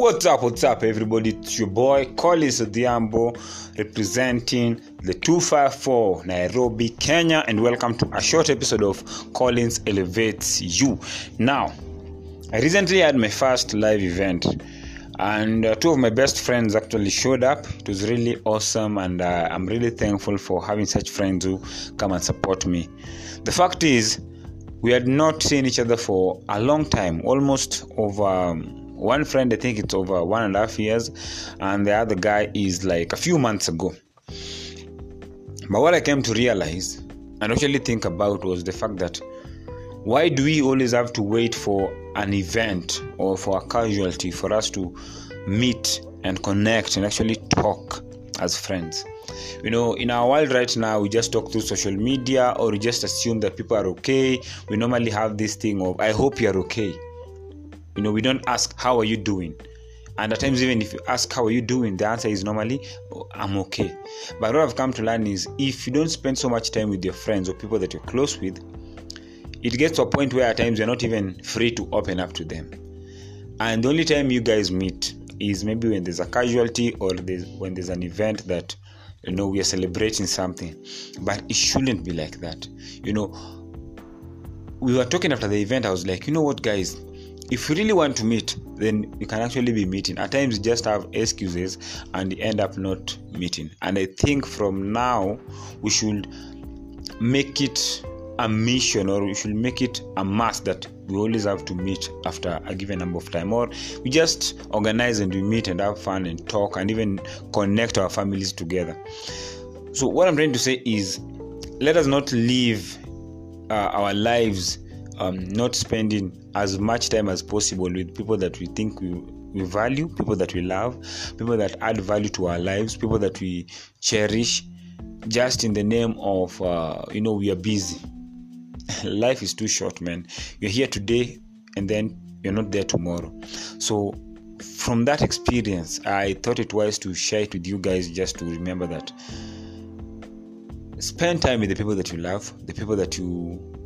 What's up, what's up, everybody? It's your boy Collins Odhiambo representing the 254 Nairobi, Kenya, and welcome to a short episode of Collins Elevates You. Now, I recently had my first live event, and uh, two of my best friends actually showed up. It was really awesome, and uh, I'm really thankful for having such friends who come and support me. The fact is, we had not seen each other for a long time, almost over. Um, one friend i think it's over one and a half years and the other guy is like a few months ago. But what i came to realize and actually think about was the fact that why do we always have to wait for an event or for a casualty for us to meet and connect and actually talk as friends? You know in our world right now we just talk through social media or we just assume that people are okay. We normally have this thing of i hope you're okay you know we don't ask how are you doing? And at times even if you ask how are you doing? the answer is normally oh, i'm okay. But what i've come to learn is if you don't spend so much time with your friends or people that you're close with it gets to a point where at times you're not even free to open up to them. And the only time you guys meet is maybe when there's a casualty or there's, when there's an event that you know we are celebrating something. But it shouldn't be like that. You know we were talking after the event i was like you know what guys if you really want to meet then you can actually be meeting. At times you just have excuses and you end up not meeting. And i think from now we should make it a mission or we should make it a must that we always have to meet after a given number of time. Or we just organize and we meet and have fun and talk and even connect our families together. So what i'm trying to say is let us not live uh, our lives um, not spending as much time as possible with people that we think we, we value, people that we love, people that add value to our lives, people that we cherish, just in the name of, uh, you know, we are busy. Life is too short, man. You're here today and then you're not there tomorrow. So, from that experience, I thought it wise to share it with you guys just to remember that spend time with the people that you love, the people that you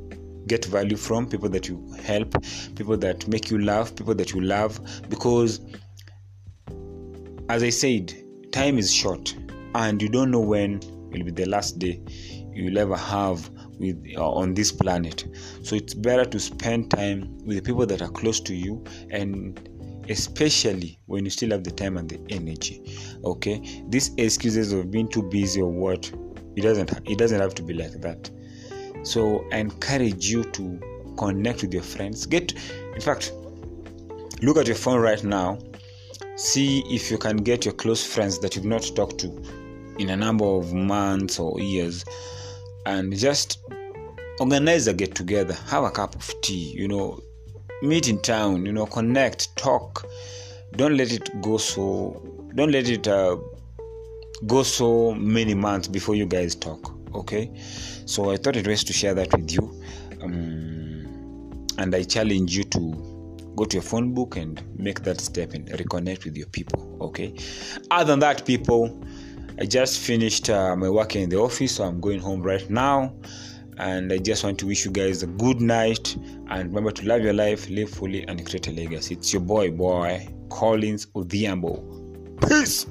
get value from, people that you help, people that make you laugh, people that you love. Because, as I said, time is short and you don't know when will be the last day you'll ever have with uh, on this planet so it's better to spend time with the people that are close to you and especially when you still have the time and the energy okay these excuses of being too busy or what it doesn't it doesn't have to be like that so i encourage you to connect with your friends. Get in fact look at your phone right now. See if you can get your close friends that you've not talked to in a number of months or years. And just organize a get together. Have a cup of tea you know. Meet in town you know. Connect talk. Don't let it go so don't let it uh, go so many months before you guys talk okay? So i thought it was to share that with you. Um, and i challenge you to go to your phone book and make that step and reconnect with your people okay? Other than that people i just finished uh, my work in the office so i'm going home right now. And i just want to wish you guys a good night. And remember to love your life live fully and create a legacy. It's your boy boy collins odhiambo. Peace